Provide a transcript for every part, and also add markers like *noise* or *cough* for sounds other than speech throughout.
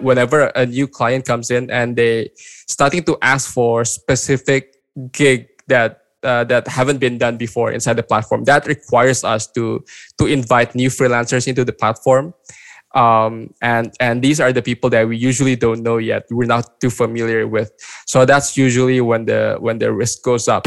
whenever a new client comes in and they starting to ask for specific gig that uh, that haven't been done before inside the platform. That requires us to to invite new freelancers into the platform. Um, and and these are the people that we usually don't know yet. We're not too familiar with. So that's usually when the when the risk goes up.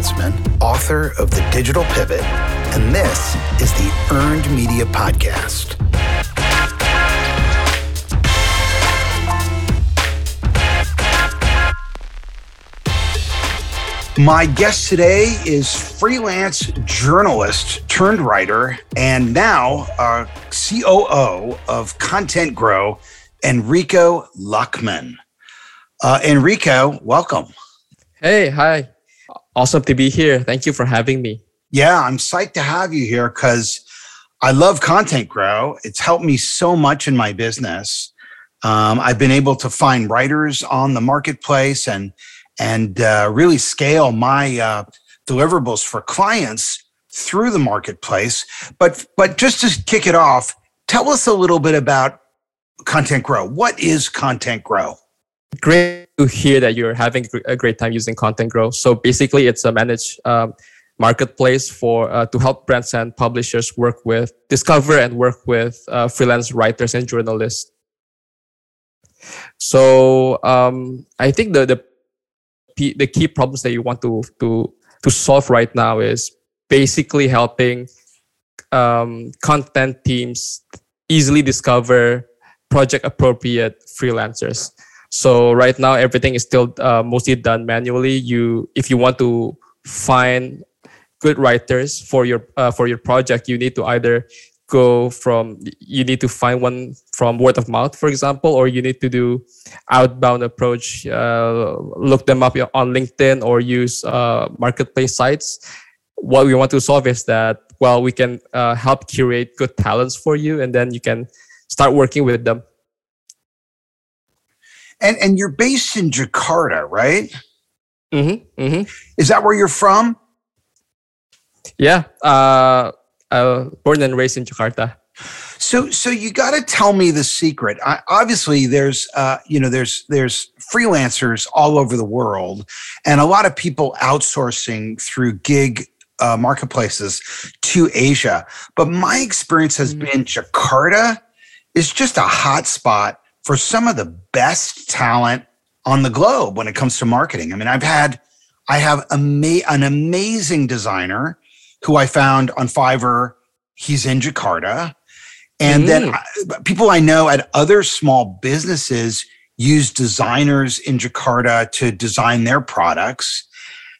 Schwartzman, author of The Digital Pivot, and this is the Earned Media Podcast. My guest today is freelance journalist turned writer and now uh, COO of Content Grow, Enrico Luckman. Uh, Enrico, welcome. Hey, hi. Awesome to be here. Thank you for having me. Yeah, I'm psyched to have you here because I love Content Grow. It's helped me so much in my business. Um, I've been able to find writers on the marketplace and and uh, really scale my uh, deliverables for clients through the marketplace. But but just to kick it off, tell us a little bit about Content Grow. What is Content Grow? Great to hear that you're having a great time using Content Grow. So basically, it's a managed um, marketplace for uh, to help brands and publishers work with, discover and work with uh, freelance writers and journalists. So um, I think the the the key problems that you want to to to solve right now is basically helping um, content teams easily discover project appropriate freelancers. So right now everything is still uh, mostly done manually. You if you want to find good writers for your uh, for your project, you need to either go from you need to find one from word of mouth for example or you need to do outbound approach uh, look them up on linkedin or use uh, marketplace sites what we want to solve is that well we can uh, help curate good talents for you and then you can start working with them and and you're based in jakarta right mm-hmm, mm-hmm. is that where you're from yeah uh, uh, born and raised in Jakarta. So, so you got to tell me the secret. I, obviously, there's, uh, you know, there's there's freelancers all over the world, and a lot of people outsourcing through gig uh, marketplaces to Asia. But my experience has mm-hmm. been Jakarta is just a hot spot for some of the best talent on the globe when it comes to marketing. I mean, I've had, I have ama- an amazing designer who I found on Fiverr. He's in Jakarta. And mm. then I, people I know at other small businesses use designers in Jakarta to design their products.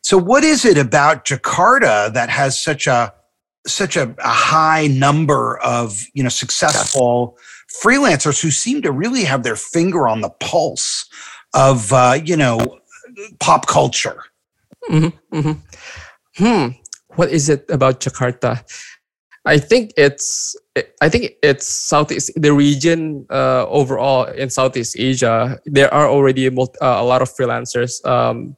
So what is it about Jakarta that has such a such a, a high number of, you know, successful freelancers who seem to really have their finger on the pulse of uh, you know, pop culture? Mm-hmm, mm-hmm. Hmm what is it about Jakarta? I think it's I think it's Southeast the region uh, overall in Southeast Asia. There are already a, multi, uh, a lot of freelancers um,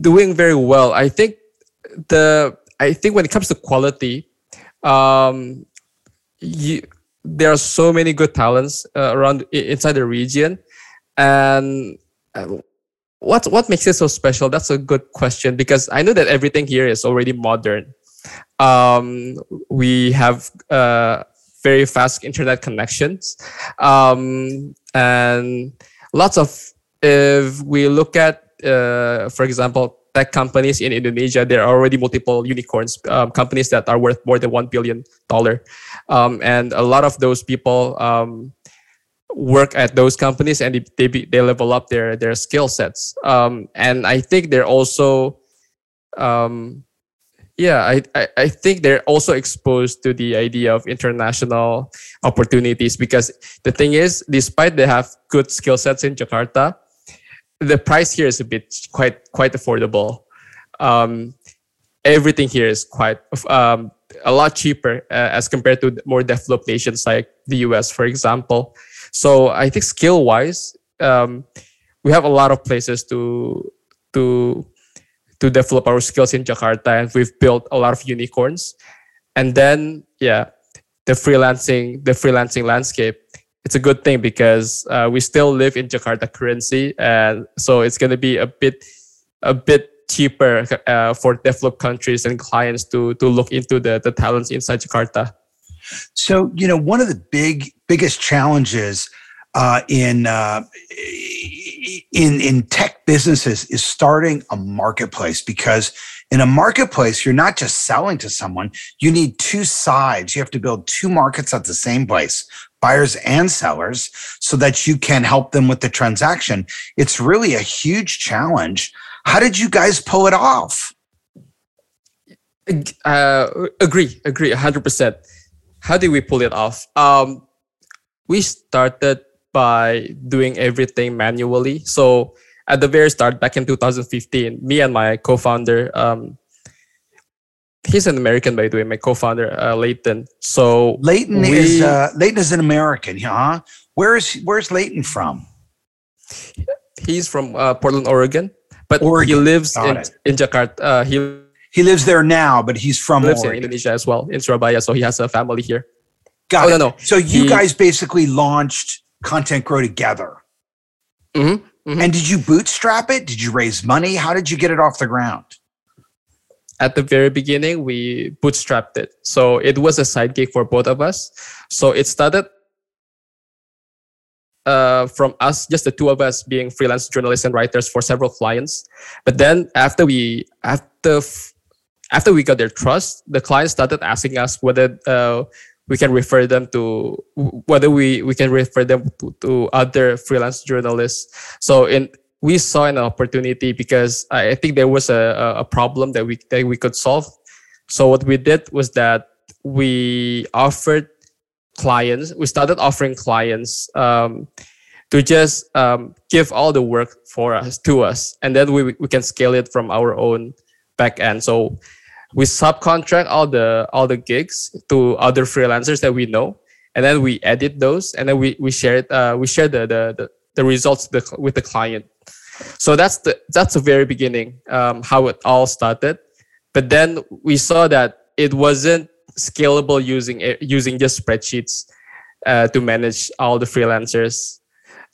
doing very well. I think the I think when it comes to quality, um, you, there are so many good talents uh, around inside the region, and uh, what what makes it so special? That's a good question because I know that everything here is already modern. Um, we have uh, very fast internet connections, um, and lots of. If we look at, uh, for example, tech companies in Indonesia, there are already multiple unicorns, um, companies that are worth more than one billion dollar, um, and a lot of those people um, work at those companies and they they, level up their their skill sets. Um, and i think they're also um, yeah I, I, I think they're also exposed to the idea of international opportunities because the thing is despite they have good skill sets in jakarta the price here is a bit quite quite affordable. Um, everything here is quite um, a lot cheaper uh, as compared to more developed nations like the us for example so I think skill wise, um, we have a lot of places to to to develop our skills in Jakarta, and we've built a lot of unicorns. And then, yeah, the freelancing, the freelancing landscape, it's a good thing because uh, we still live in Jakarta currency, and so it's going to be a bit, a bit cheaper uh, for developed countries and clients to to look into the the talents inside Jakarta. So you know, one of the big biggest challenges uh, in uh, in in tech businesses is starting a marketplace because in a marketplace you're not just selling to someone. You need two sides. You have to build two markets at the same place buyers and sellers so that you can help them with the transaction. It's really a huge challenge how did you guys pull it off uh, agree agree 100% how did we pull it off um, we started by doing everything manually. So at the very start, back in 2015, me and my co-founder, um, he's an American by the way, my co-founder uh, Leighton. So Leighton we, is uh, Leighton is an American, huh? Where is where's Leighton from? He's from uh, Portland, Oregon, but Oregon. he lives in, in Jakarta. Uh, he he lives there now, but he's from lives Oregon. in Indonesia as well, in Surabaya. So he has a family here. Got oh, it. No, no. So you he, guys basically launched Content Grow together. Mm-hmm, mm-hmm. And did you bootstrap it? Did you raise money? How did you get it off the ground? At the very beginning, we bootstrapped it. So it was a side gig for both of us. So it started uh, from us, just the two of us being freelance journalists and writers for several clients. But then after we after after we got their trust, the clients started asking us whether uh, we can refer them to whether we we can refer them to, to other freelance journalists so in we saw an opportunity because i think there was a, a problem that we that we could solve so what we did was that we offered clients we started offering clients um, to just um, give all the work for us to us and then we, we can scale it from our own back end. So we subcontract all the all the gigs to other freelancers that we know and then we edit those and then we we share it uh, we share the the the, the results the, with the client. So that's the that's the very beginning um, how it all started. But then we saw that it wasn't scalable using using just spreadsheets uh, to manage all the freelancers.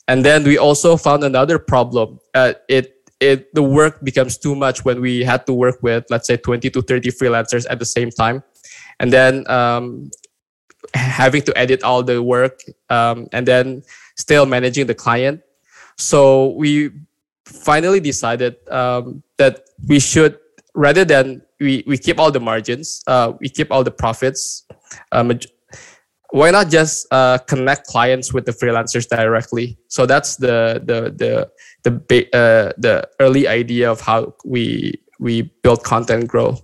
And then we also found another problem. Uh, it it the work becomes too much when we had to work with let's say 20 to 30 freelancers at the same time. And then um, having to edit all the work um, and then still managing the client. So we finally decided um, that we should rather than we, we keep all the margins uh, we keep all the profits. Um, why not just uh, connect clients with the freelancers directly? So that's the the the the uh, the early idea of how we we build content grow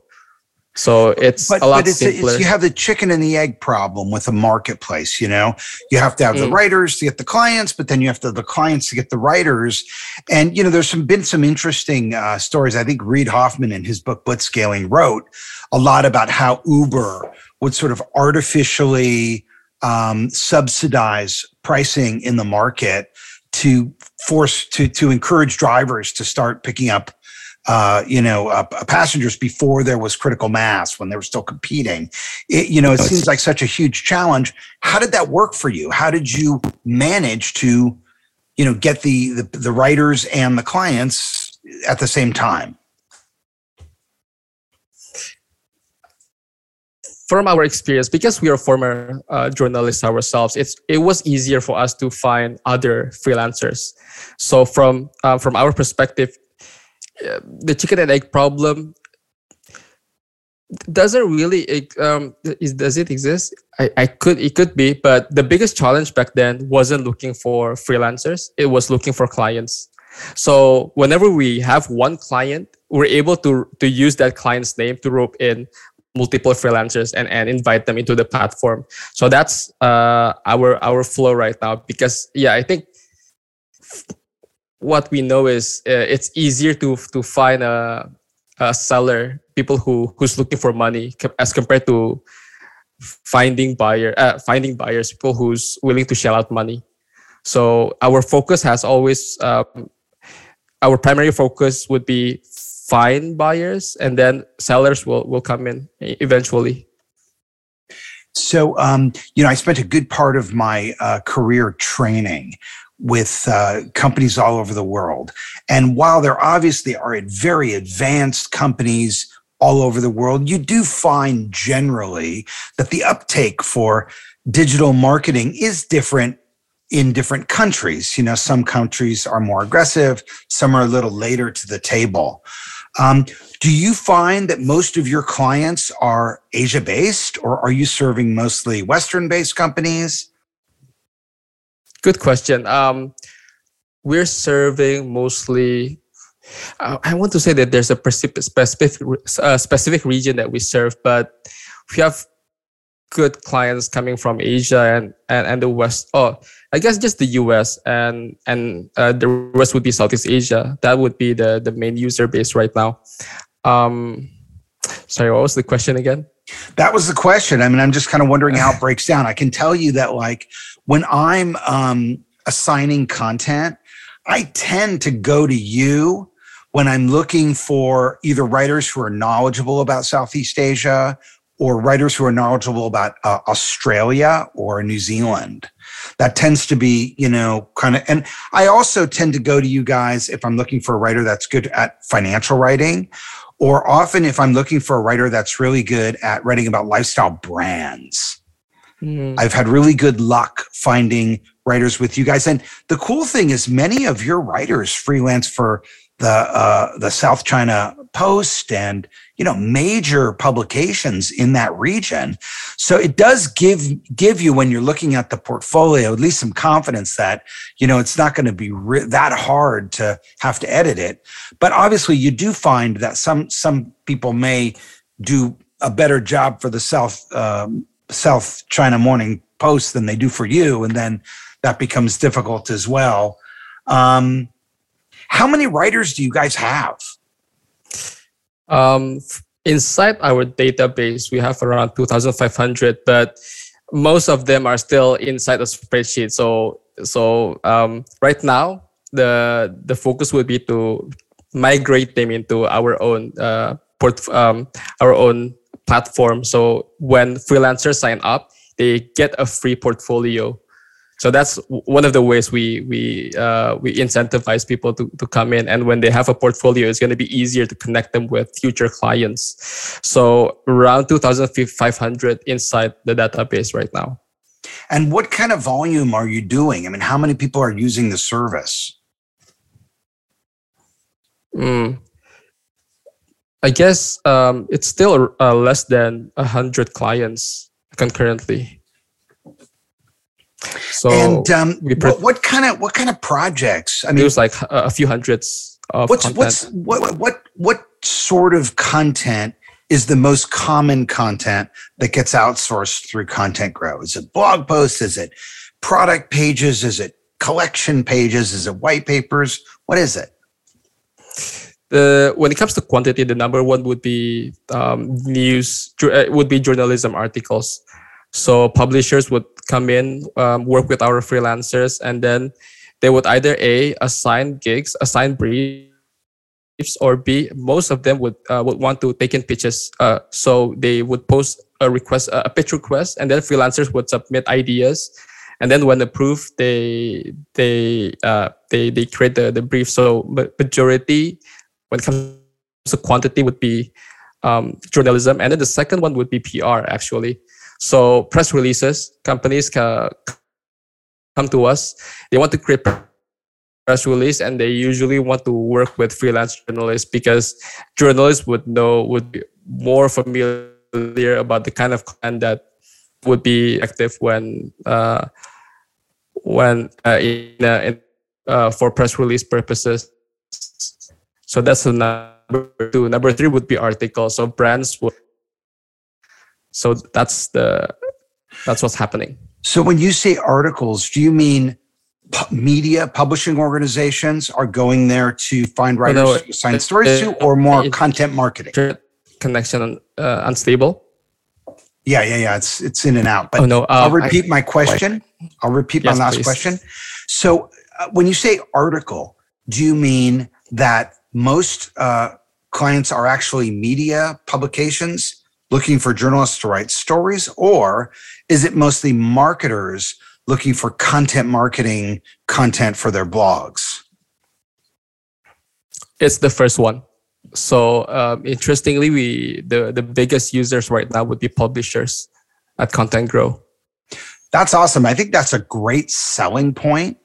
so it's but, a lot but it's, simpler. It's, you have the chicken and the egg problem with a marketplace. You know, you have to have mm. the writers to get the clients, but then you have to have the clients to get the writers. And you know, there's some been some interesting uh, stories. I think Reid Hoffman in his book Blitzscaling wrote a lot about how Uber would sort of artificially um, subsidize pricing in the market to force to to encourage drivers to start picking up uh, you know, uh, passengers before there was critical mass when they were still competing. It, you know, it seems like such a huge challenge. How did that work for you? How did you manage to, you know, get the the, the writers and the clients at the same time? from our experience, because we are former uh, journalists ourselves, it's it was easier for us to find other freelancers. So from uh, from our perspective, the chicken and egg problem doesn't really um, is, does it exist? I, I could it could be, but the biggest challenge back then wasn't looking for freelancers; it was looking for clients. So whenever we have one client, we're able to to use that client's name to rope in multiple freelancers and, and invite them into the platform. So that's uh, our our flow right now. Because yeah, I think what we know is uh, it's easier to to find a, a seller, people who who's looking for money as compared to finding buyer uh, finding buyers, people who's willing to shell out money. So our focus has always um, our primary focus would be find buyers and then sellers will will come in eventually so um, you know i spent a good part of my uh, career training with uh, companies all over the world and while there obviously are very advanced companies all over the world you do find generally that the uptake for digital marketing is different in different countries. You know, some countries are more aggressive, some are a little later to the table. Um, do you find that most of your clients are Asia based, or are you serving mostly Western based companies? Good question. Um, we're serving mostly. Uh, I want to say that there's a specific uh, specific region that we serve, but we have good clients coming from Asia and, and, and the West. Oh, I guess just the US and and uh, the rest would be Southeast Asia. That would be the the main user base right now. Um, sorry, what was the question again? That was the question. I mean, I'm just kind of wondering how it *laughs* breaks down. I can tell you that like when I'm um, assigning content, I tend to go to you when I'm looking for either writers who are knowledgeable about Southeast Asia or writers who are knowledgeable about uh, Australia or New Zealand. That tends to be, you know, kind of, and I also tend to go to you guys if I'm looking for a writer that's good at financial writing, or often if I'm looking for a writer that's really good at writing about lifestyle brands. Mm. I've had really good luck finding writers with you guys. And the cool thing is, many of your writers freelance for the uh, the South China Post and you know major publications in that region. So it does give give you when you're looking at the portfolio at least some confidence that you know it's not going to be re- that hard to have to edit it. But obviously, you do find that some some people may do a better job for the South um, South China Morning Post than they do for you, and then that becomes difficult as well. Um, how many writers do you guys have? Um, inside our database, we have around 2,500, but most of them are still inside the spreadsheet. So, so um, right now, the the focus would be to migrate them into our own uh, port, um, our own platform. So when freelancers sign up, they get a free portfolio so that's one of the ways we we uh, we incentivize people to, to come in. And when they have a portfolio it's going to be easier to connect them with future clients. So around 2500 inside the database right now. And what kind of volume are you doing? I mean how many people are using the service? Mm. i guess um, it's still uh, less than 100 clients concurrently so and um, pre- what, what, kind of what kind of projects? I mean, it was like a, a few hundreds of what's content. what's what what what sort of content is the most common content that gets outsourced through Content Grow? Is it blog posts? Is it product pages? Is it collection pages? Is it white papers? What is it? The when it comes to quantity, the number one would be um, news. Uh, would be journalism articles. So publishers would come in, um, work with our freelancers, and then they would either A, assign gigs, assign briefs, or B, most of them would uh, would want to take in pitches. Uh, so they would post a request, a pitch request, and then freelancers would submit ideas. And then when approved, they they uh, they they create the, the brief. So majority, when it comes to quantity, would be um, journalism, and then the second one would be PR actually. So press releases, companies come to us. They want to create press release, and they usually want to work with freelance journalists because journalists would know would be more familiar about the kind of content that would be active when uh, when uh, in, uh, in uh, for press release purposes. So that's the number two. Number three would be articles. So brands would so that's the that's what's happening. So when you say articles, do you mean media publishing organizations are going there to find writers no, to assign stories to, or more it, content marketing? Connection uh, unstable. Yeah, yeah, yeah. It's it's in and out. But oh, no, uh, I'll repeat I, my question. I'll repeat yes, my last please. question. So uh, when you say article, do you mean that most uh, clients are actually media publications looking for journalists to write stories, or is it mostly marketers looking for content marketing content for their blogs? It's the first one. So um, interestingly, we the the biggest users right now would be publishers at Content Grow. That's awesome. I think that's a great selling point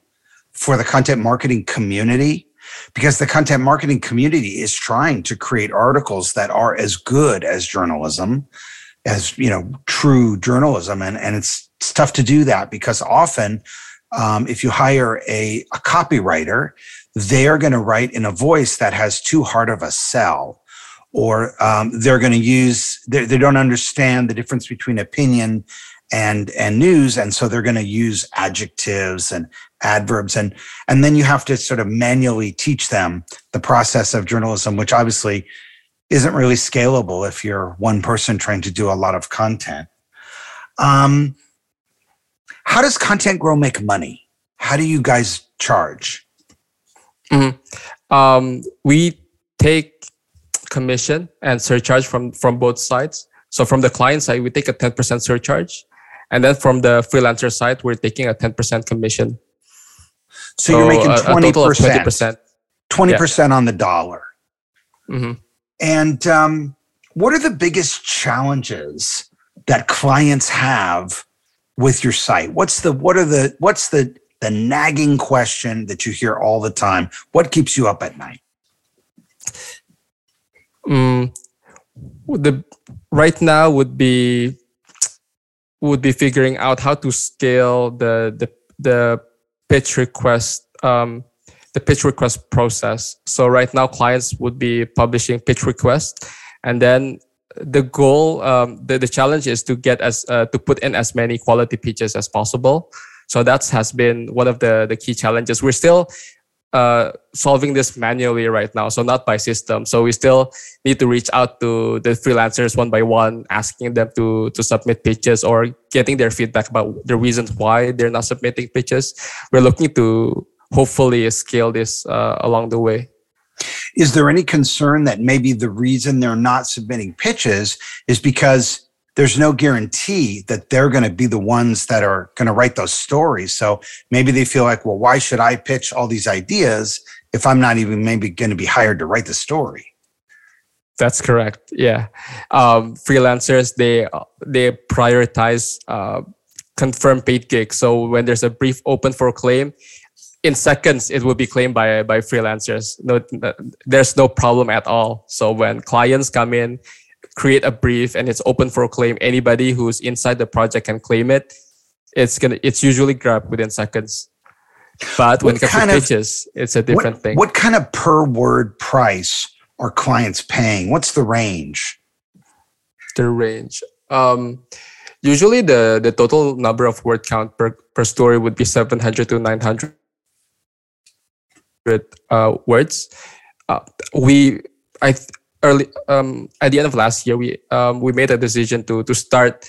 for the content marketing community because the content marketing community is trying to create articles that are as good as journalism as you know true journalism. And and it's, it's tough to do that because often um, if you hire a, a copywriter they're going to write in a voice that has too hard of a sell or um, they're going to use they, they don't understand the difference between opinion and and news and so they're going to use adjectives and adverbs and and then you have to sort of manually teach them the process of journalism which obviously isn't really scalable if you're one person trying to do a lot of content. Um, how does content grow make money? How do you guys charge? Mm-hmm. um, we take commission and surcharge from from both sides. So from the client side we take a 10% surcharge and then from the freelancer side, we're taking a 10% commission. So, so you're making 20%. 20%. 20% yeah. on the dollar. Mm-hmm. And um, what are the biggest challenges that clients have with your site? What's the what are the what's the the nagging question that you hear all the time? What keeps you up at night? Mm, the right now would be would be figuring out how to scale the the, the pitch request um, the pitch request process. So right now, clients would be publishing pitch requests, and then the goal, um, the, the challenge is to get as uh, to put in as many quality pitches as possible. So that has been one of the the key challenges. We're still uh, solving this manually right now, so not by system. So we still need to reach out to the freelancers one by one, asking them to to submit pitches or getting their feedback about the reasons why they're not submitting pitches. We're looking to hopefully scale this uh, along the way. Is there any concern that maybe the reason they're not submitting pitches is because there's no guarantee that they're going to be the ones that are going to write those stories. So maybe they feel like, well, why should I pitch all these ideas if I'm not even maybe going to be hired to write the story? That's correct. Yeah, um, freelancers they they prioritize uh, confirmed paid gigs. So when there's a brief open for claim, in seconds it will be claimed by by freelancers. No, there's no problem at all. So when clients come in, create a brief and it's open for claim. Anybody who's inside the project can claim it. It's gonna it's usually grabbed within seconds. But when what it comes to pitches, it's a different what, thing. What kind of per word price are clients paying? What's the range? The range. Um, usually the the total number of word count per, per story would be 700 to 900 uh, words. Uh, we I early um, at the end of last year, we um, we made a decision to to start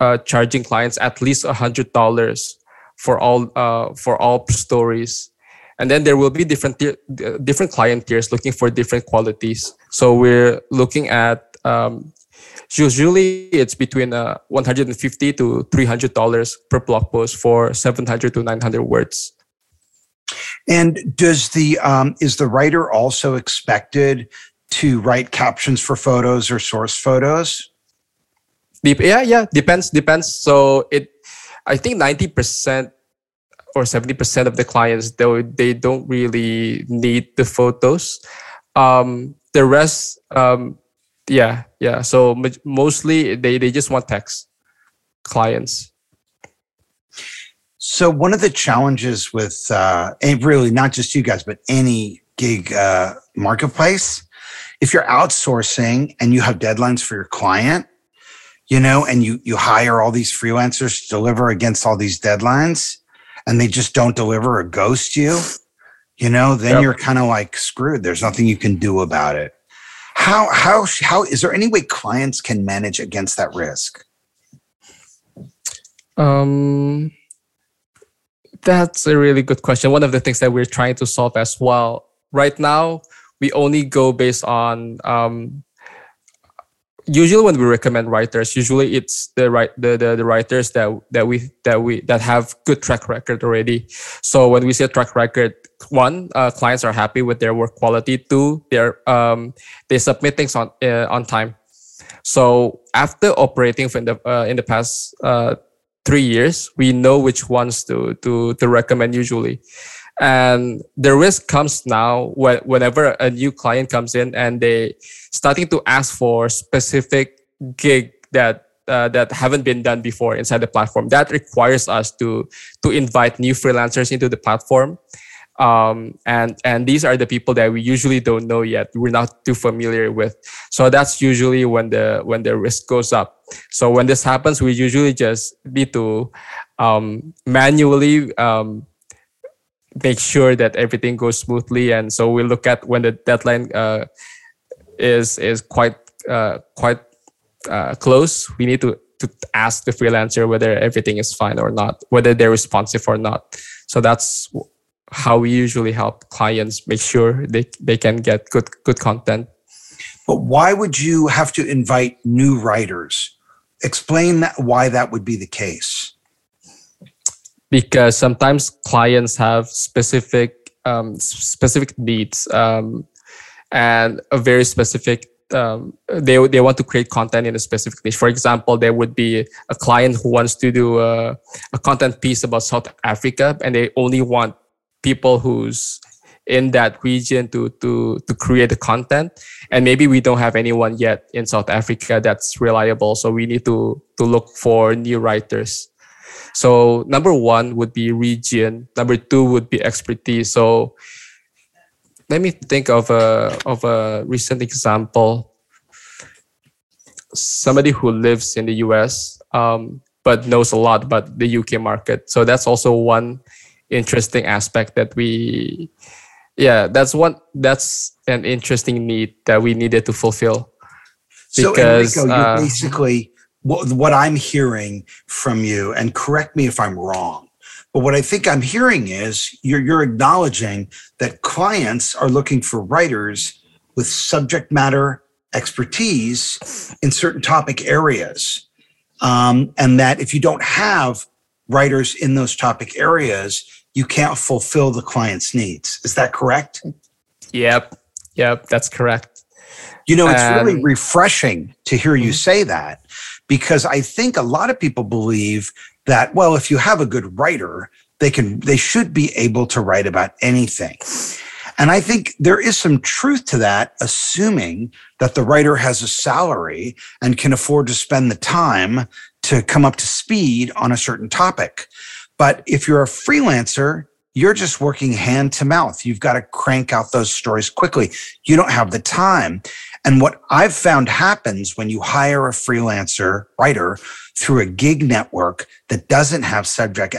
uh, charging clients at least hundred dollars for all uh, for all stories, and then there will be different different client tiers looking for different qualities. So we're looking at um, usually it's between uh, 150 to 300 dollars per blog post for 700 to 900 words. And does the um, is the writer also expected to write captions for photos or source photos? Yeah, yeah, depends, depends. So it, I think ninety percent or seventy percent of the clients they they don't really need the photos. Um, the rest, um, yeah, yeah. So mostly they they just want text clients. So one of the challenges with uh, really not just you guys, but any gig uh, marketplace if you're outsourcing and you have deadlines for your client, you know, and you you hire all these freelancers to deliver against all these deadlines and they just don't deliver or ghost you, you know, then yep. you're kind of like screwed. There's nothing you can do about it. How how how is there any way clients can manage against that risk? Um that's a really good question. One of the things that we're trying to solve as well. Right now, we only go based on um, usually when we recommend writers usually it's the right the, the, the writers that that we that we that have good track record already. So when we say track record one uh, clients are happy with their work quality. Two they're um, they submit things on uh, on time. So after operating in the uh, in the past uh, three years we know which ones to to to recommend usually and the risk comes now when, whenever a new client comes in and they starting to ask for specific gig that uh, that haven't been done before inside the platform. That requires us to to invite new freelancers into the platform. Um, and and these are the people that we usually don't know yet. We're not too familiar with. So that's usually when the when the risk goes up. So when this happens, we usually just need to um, manually um, make sure that everything goes smoothly. And so we look at when the deadline uh, is is quite uh, quite uh, close. We need to to ask the freelancer whether everything is fine or not, whether they're responsive or not. So that's how we usually help clients make sure they, they can get good good content. But why would you have to invite new writers? Explain that, why that would be the case because sometimes clients have specific um, specific needs um, and a very specific um, they, they want to create content in a specific niche. For example, there would be a client who wants to do a, a content piece about South Africa, and they only want people who's in that region to to to create the content. And maybe we don't have anyone yet in South Africa that's reliable, so we need to to look for new writers. So number one would be region. Number two would be expertise. So let me think of a of a recent example. Somebody who lives in the US um, but knows a lot about the UK market. So that's also one interesting aspect that we yeah that's one that's an interesting need that we needed to fulfill because so Enrico, uh, you basically what, what I'm hearing from you, and correct me if I'm wrong, but what I think I'm hearing is you're, you're acknowledging that clients are looking for writers with subject matter expertise in certain topic areas. Um, and that if you don't have writers in those topic areas, you can't fulfill the client's needs. Is that correct? Yep. Yep. That's correct. You know, it's um, really refreshing to hear you mm-hmm. say that because I think a lot of people believe that, well, if you have a good writer, they can, they should be able to write about anything. And I think there is some truth to that, assuming that the writer has a salary and can afford to spend the time to come up to speed on a certain topic. But if you're a freelancer, you're just working hand to mouth. You've got to crank out those stories quickly. You don't have the time. And what I've found happens when you hire a freelancer writer through a gig network that doesn't have subject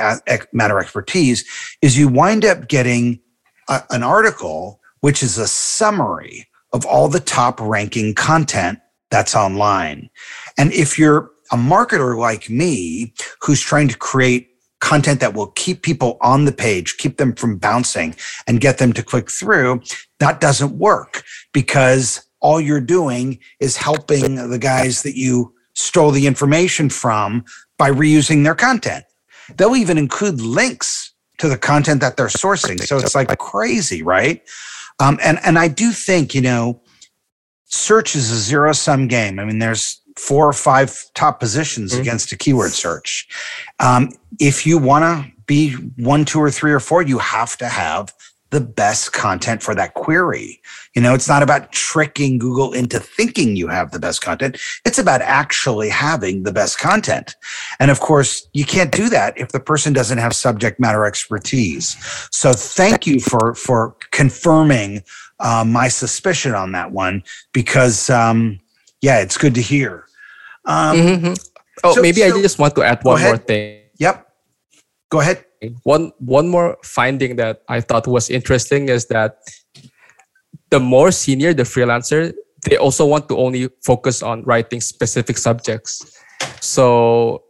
matter expertise is you wind up getting a, an article which is a summary of all the top ranking content that's online. And if you're a marketer like me who's trying to create content that will keep people on the page, keep them from bouncing and get them to click through, that doesn't work because all you're doing is helping the guys that you stole the information from by reusing their content. They'll even include links to the content that they're sourcing. So it's like crazy, right? Um, and and I do think you know, search is a zero sum game. I mean, there's four or five top positions mm-hmm. against a keyword search. Um, if you want to be one, two, or three, or four, you have to have the best content for that query. You know, it's not about tricking Google into thinking you have the best content. It's about actually having the best content. And of course, you can't do that if the person doesn't have subject matter expertise. So thank you for, for confirming uh, my suspicion on that one because, um, yeah, it's good to hear. Um, mm-hmm. Oh, so, maybe so, I just want to add one more thing. Yep. Go ahead. One one more finding that I thought was interesting is that the more senior the freelancer, they also want to only focus on writing specific subjects. So,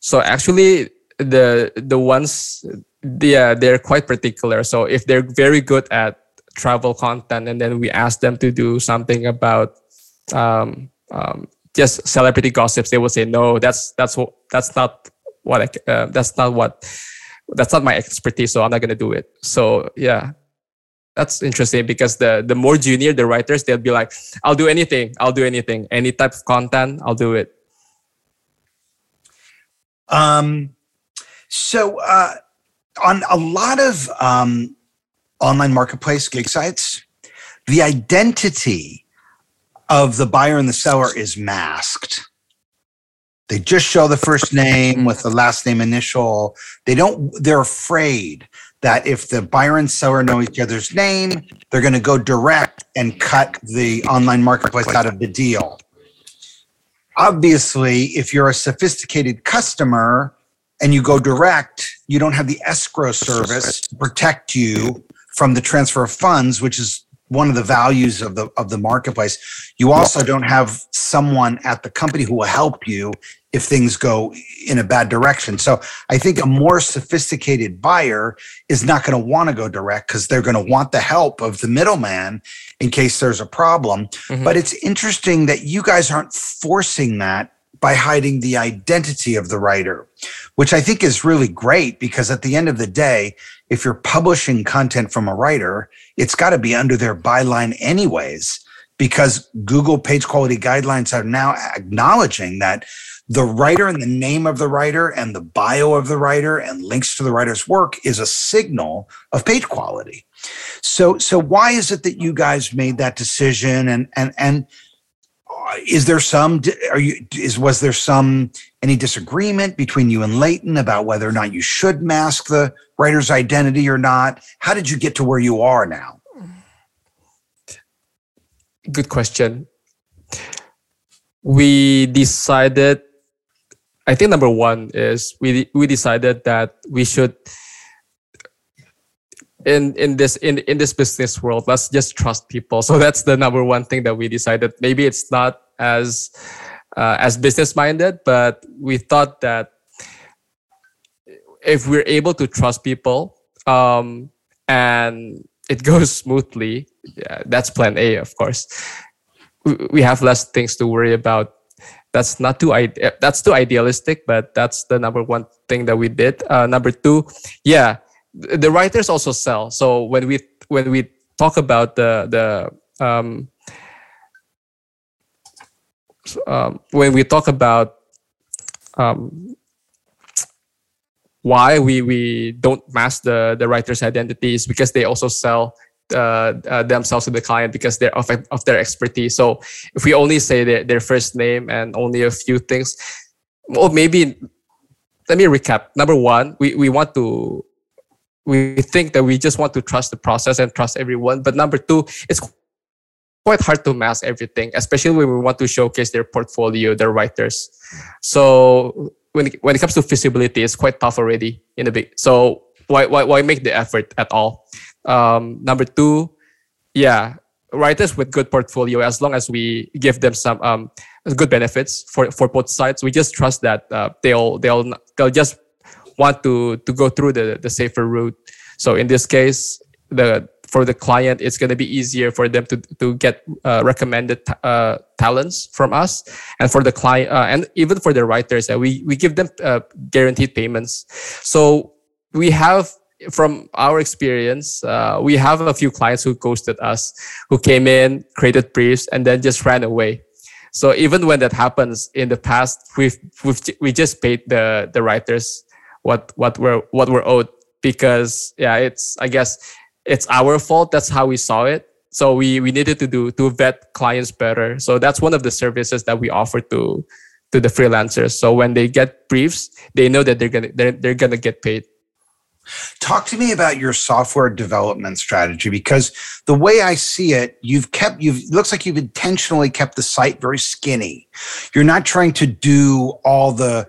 so actually, the the ones yeah they're quite particular. So if they're very good at travel content and then we ask them to do something about um, um, just celebrity gossips, they will say no. That's that's that's not what I, uh, that's not what that's not my expertise. So I'm not gonna do it. So yeah, that's interesting because the the more junior the writers, they'll be like, I'll do anything. I'll do anything. Any type of content, I'll do it. Um, so uh, on a lot of um, online marketplace gig sites, the identity of the buyer and the seller is masked. They just show the first name with the last name initial. They don't, they're afraid that if the buyer and seller know each other's name, they're going to go direct and cut the online marketplace out of the deal. Obviously, if you're a sophisticated customer and you go direct, you don't have the escrow service to protect you from the transfer of funds, which is one of the values of the of the marketplace. You also don't have someone at the company who will help you if things go in a bad direction. So I think a more sophisticated buyer is not going to want to go direct because they're going to want the help of the middleman in case there's a problem. Mm-hmm. But it's interesting that you guys aren't forcing that by hiding the identity of the writer, which I think is really great because at the end of the day, if you're publishing content from a writer, it's got to be under their byline anyways, because Google page quality guidelines are now acknowledging that the writer and the name of the writer and the bio of the writer and links to the writer's work is a signal of page quality. So, so why is it that you guys made that decision? And, and, and is there some are you is was there some any disagreement between you and Leighton about whether or not you should mask the writer's identity or not? How did you get to where you are now? Good question. We decided I think number one is we we decided that we should in in this in in this business world let's just trust people. So that's the number one thing that we decided. Maybe it's not as uh, as business minded but we thought that if we're able to trust people um, and it *laughs* goes smoothly yeah, that's plan a of course. We have less things to worry about. That's not too that's too idealistic but that's the number one thing that we did. Uh, number two yeah the writers also sell. So when we when we talk about the the um, um, when we talk about um, why we we don't mask the the writer's identities because they also sell uh, uh, themselves to the client because they're of, of their expertise. So if we only say their, their first name and only a few things, well, maybe let me recap. Number one, we, we want to we think that we just want to trust the process and trust everyone. But number two, it's quite hard to mask everything, especially when we want to showcase their portfolio, their writers. So when it, when it comes to feasibility, it's quite tough already in a big. So why why why make the effort at all? Um, number two, yeah, writers with good portfolio, as long as we give them some um, good benefits for for both sides, we just trust that uh, they'll they'll they'll just want to to go through the the safer route. So in this case, the for the client, it's going to be easier for them to to get uh, recommended uh, talents from us, and for the client, uh, and even for the writers, uh, we we give them uh, guaranteed payments. So we have from our experience, uh, we have a few clients who ghosted us, who came in, created briefs, and then just ran away. So even when that happens in the past, we've, we've we just paid the the writers what what we're what we're owed because yeah it's i guess it's our fault. That's how we saw it. So we we needed to do to vet clients better. So that's one of the services that we offer to to the freelancers. So when they get briefs they know that they're gonna they're, they're gonna get paid. Talk to me about your software development strategy because the way i see it you've kept you've looks like you've intentionally kept the site very skinny. You're not trying to do all the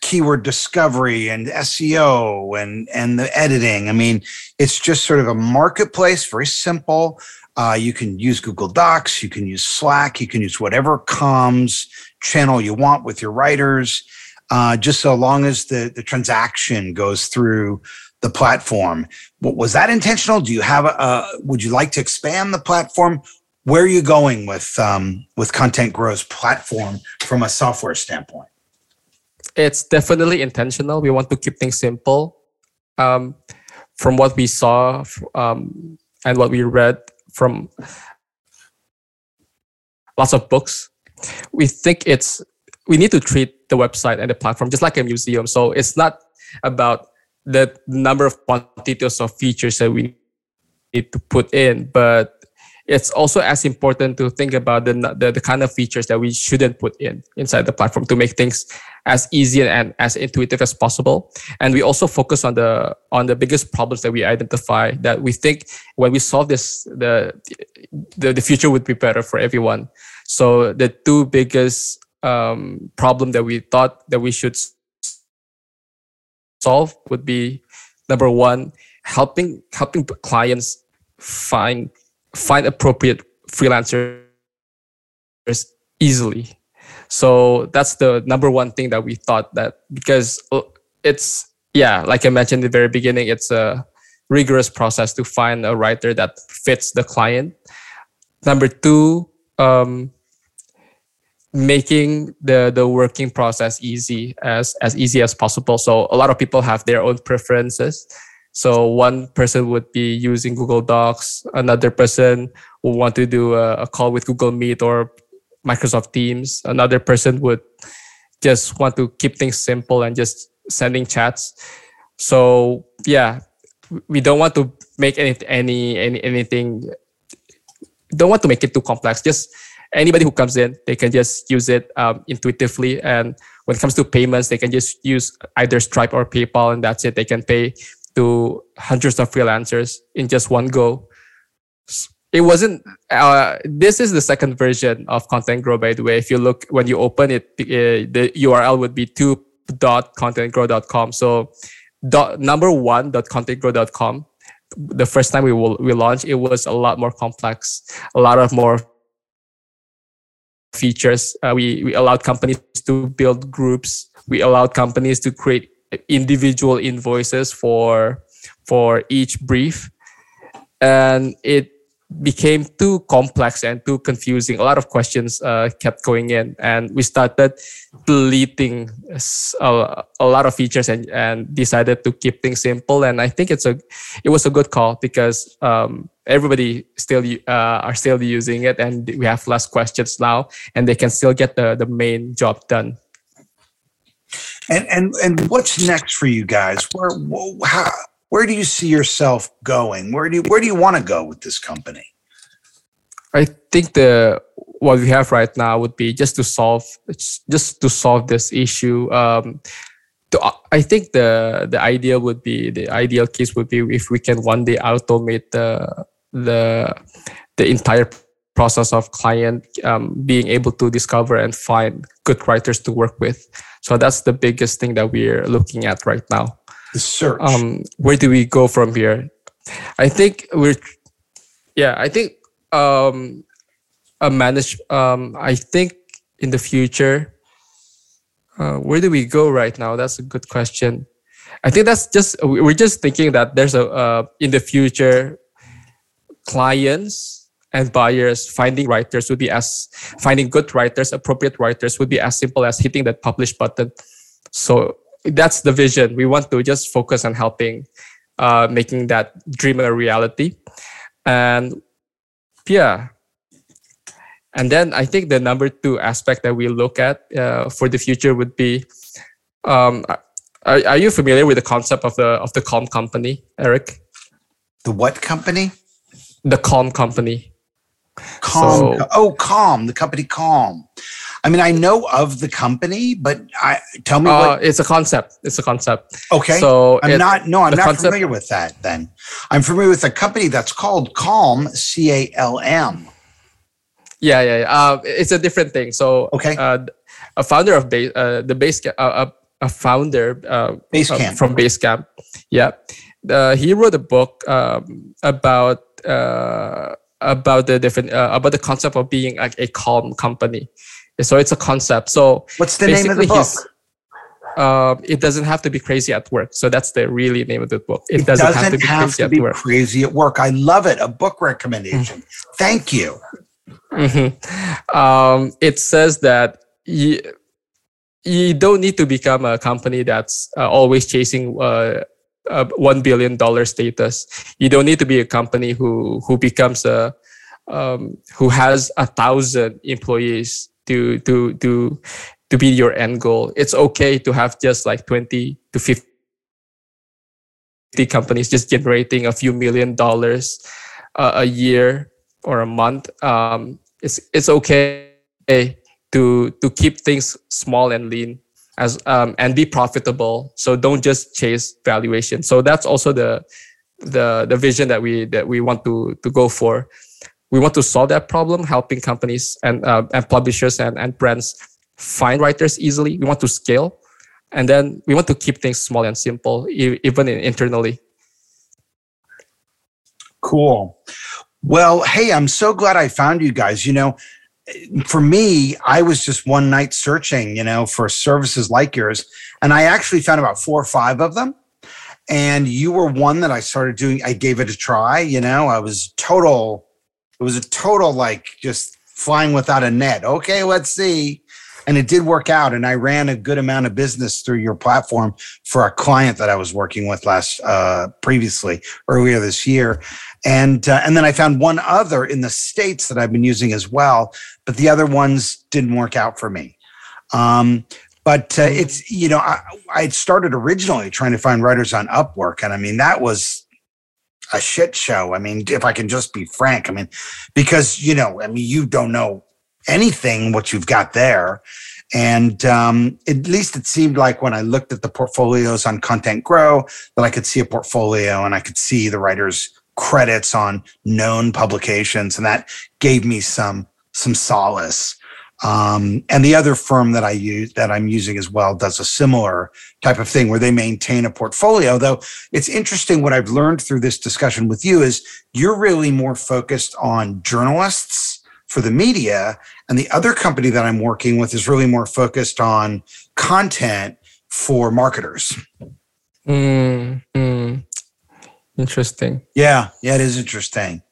keyword discovery and SEO and and the editing. I mean, it's just sort of a marketplace, very simple. Uh, you can use Google Docs, you can use Slack, you can use whatever comms channel you want with your writers, uh, just so long as the the transaction goes through the platform. Was that intentional? Do you have a? would you like to expand the platform? Where are you going with um, with Content Grow's platform from a software standpoint? It's definitely intentional. We want to keep things simple. Um, from what we saw um, and what we read from lots of books, we think it's we need to treat the website and the platform just like a museum. So it's not about the number of quantities of features that we need to put in, but it's also as important to think about the, the, the kind of features that we shouldn't put in inside the platform to make things as easy and as intuitive as possible. And we also focus on the on the biggest problems that we identify that we think when we solve this, the the, the future would be better for everyone. So the two biggest um, problem that we thought that we should solve would be number one, helping helping clients find find appropriate freelancers easily. So that's the number one thing that we thought that because uh, it's yeah, like I mentioned in the very beginning, it's a rigorous process to find a writer that fits the client. Number two, um, making the the working process easy as as easy as possible. So a lot of people have their own preferences. So one person would be using Google Docs, another person will want to do a, a, call with Google Meet or Microsoft Teams. Another person would just want to keep things simple and just sending chats. So yeah, we don't want to make any any, any anything. Don't want to make it too complex. Just anybody who comes in, they can just use it um, intuitively. And when it comes to payments, they can just use either Stripe or PayPal, and that's it. They can pay to hundreds of freelancers in just one go. It wasn't. Uh, this is the second version of Content Grow, by the way. If you look when you open it, uh, the URL would be two dot contentgrow.com. So dot number one dot. The first time we will we launched, it was a lot more complex, a lot of more features. Uh, we we allowed companies to build groups. We allowed companies to create individual invoices for for each brief and it became too complex and too confusing. A lot of questions uh, kept going in and we started deleting a, a, lot of features and, and decided to keep things simple. And i think it's a it was a good call because um, everybody still uh, are still using it and we have less questions now and they can still get the, the main job done. And and and what's next for you guys? Where how, where do you see yourself going? Where do you where do you want to go with this company? I think the what we have right now would be just to solve just to solve this issue. Um, to, I think the the idea would be the ideal case would be if we can one day automate the the the entire process of client um, being able to discover and find good writers to work with. So that's the biggest thing that we're looking at right now. The search. Um, where do we go from here? I think we're, yeah, I think um, a manage. Um, I think in the future, uh, where do we go right now? That's a good question. I think that's just we're just thinking that there's a uh, in the future clients and buyers finding writers would be as finding good writers appropriate writers would be as simple as hitting that publish button so that's the vision. We want to just focus on helping uh, making that dream a reality. And yeah. And then i think the number two aspect that we look at uh, for the future would be um, are, are you familiar with the concept of the of the calm company eric? The what company? The calm company. Calm. So, oh, Calm, the company Calm. I mean, I know of the company, but I tell me uh, what. It's a concept. It's a concept. Okay. So I'm it, not. No, I'm not concept, familiar with that. Then I'm familiar with a company that's called Calm, C A L M. Yeah, yeah. yeah. Uh, it's a different thing. So okay. Uh, a founder of base, uh, the base, uh, a founder uh, Basecamp. from Basecamp. Yeah, uh, he wrote a book um, about. Uh, about the different uh, about the concept of being like a calm company. So it's a concept. So what's the name of the book? um, it doesn't have to be crazy at work. So that's the really name of the book. It, it doesn't, doesn't, have to be, have crazy, to at be crazy at work. I love it. A book recommendation. Mm-hmm. Thank you. Mm-hmm. Um, it says that you, you don't need to become a company that's uh, always chasing uh, a one billion dollar status. You don't need to be a company who who becomes a um, who has a thousand employees to to to to be your end goal. It's okay to have just like twenty to fifty companies just generating a few million dollars uh, a year or a month. Um, it's it's okay to to keep things small and lean as um, and be profitable. So don't just chase valuation. So that's also the the the vision that we that we want to to go for. We want to solve that problem, helping companies and uh, and publishers and, and brands find writers easily. We want to scale, and then we want to keep things small and simple, even internally. Cool. Well, hey, I'm so glad I found you guys. You know, for me, I was just one night searching, you know, for services like yours. And I actually found about four or five of them. And you were one that I started doing. I gave it a try, you know, I was total, it was a total like just flying without a net. Okay, let's see. And it did work out. And I ran a good amount of business through your platform for a client that I was working with last, uh, previously, earlier this year and uh, and then I found one other in the states that I've been using as well, but the other ones didn't work out for me. Um, but uh, it's you know I, I started originally trying to find writers on Upwork, and I mean that was a shit show. I mean, if I can just be frank, I mean, because you know, I mean, you don't know anything what you've got there. And um, at least it seemed like when I looked at the portfolios on Content Grow that I could see a portfolio and I could see the writers credits on known publications, and that gave me some some solace. Um, and the other firm that I use that I'm using as well does a similar type of thing where they maintain a portfolio. Though it's interesting what I've learned through this discussion with you is you're really more focused on journalists for the media, and the other company that I'm working with is really more focused on content for marketers. Mm, mm. Interesting. Yeah, yeah, it is interesting.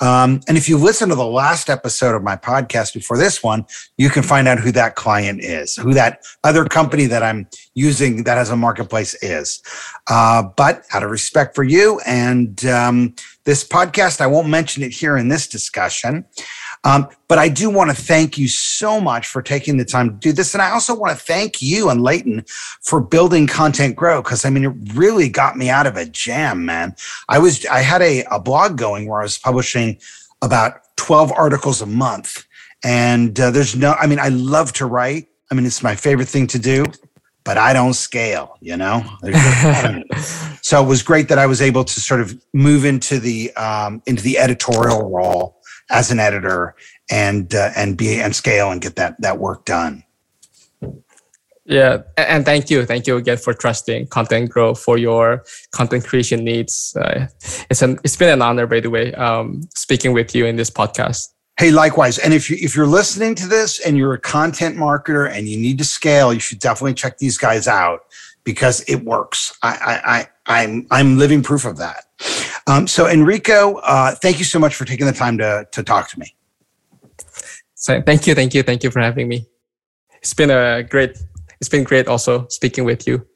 Um, and if you listen to the last episode of my podcast before this one, you can find out who that client is, who that other company that I'm using that has a marketplace is. Uh, but out of respect for you and um, this podcast, I won't mention it here in this discussion. Um, but I do want to thank you so much for taking the time to do this. And I also want to thank you and Leighton for building Content Grow because I mean, it really got me out of a jam, man. I was, I had a, a blog going where I was publishing about 12 articles a month. And uh, there's no, I mean, I love to write. I mean, it's my favorite thing to do, but I don't scale, you know? *laughs* so it was great that I was able to sort of move into the, um, into the editorial role as an editor and uh, and be and scale and get that that work done. Yeah, and thank you, thank you again for trusting Content Grow for your content creation needs. Uh, it's an it's been an honor, by the way, um, speaking with you in this podcast. Hey, likewise. And if you if you're listening to this and you're a content marketer and you need to scale, you should definitely check these guys out because it works. I I, I I'm I'm living proof of that. Um, so Enrico, uh, thank you so much for taking the time to to talk to me. So thank you, thank you, thank you for having me. It's been a great. It's been great also speaking with you.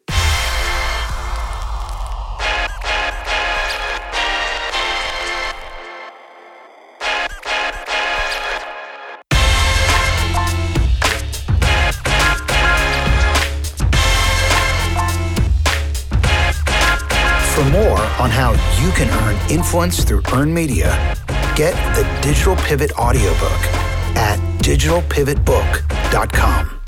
Influence through earned media, get the Digital Pivot audiobook at digitalpivotbook.com.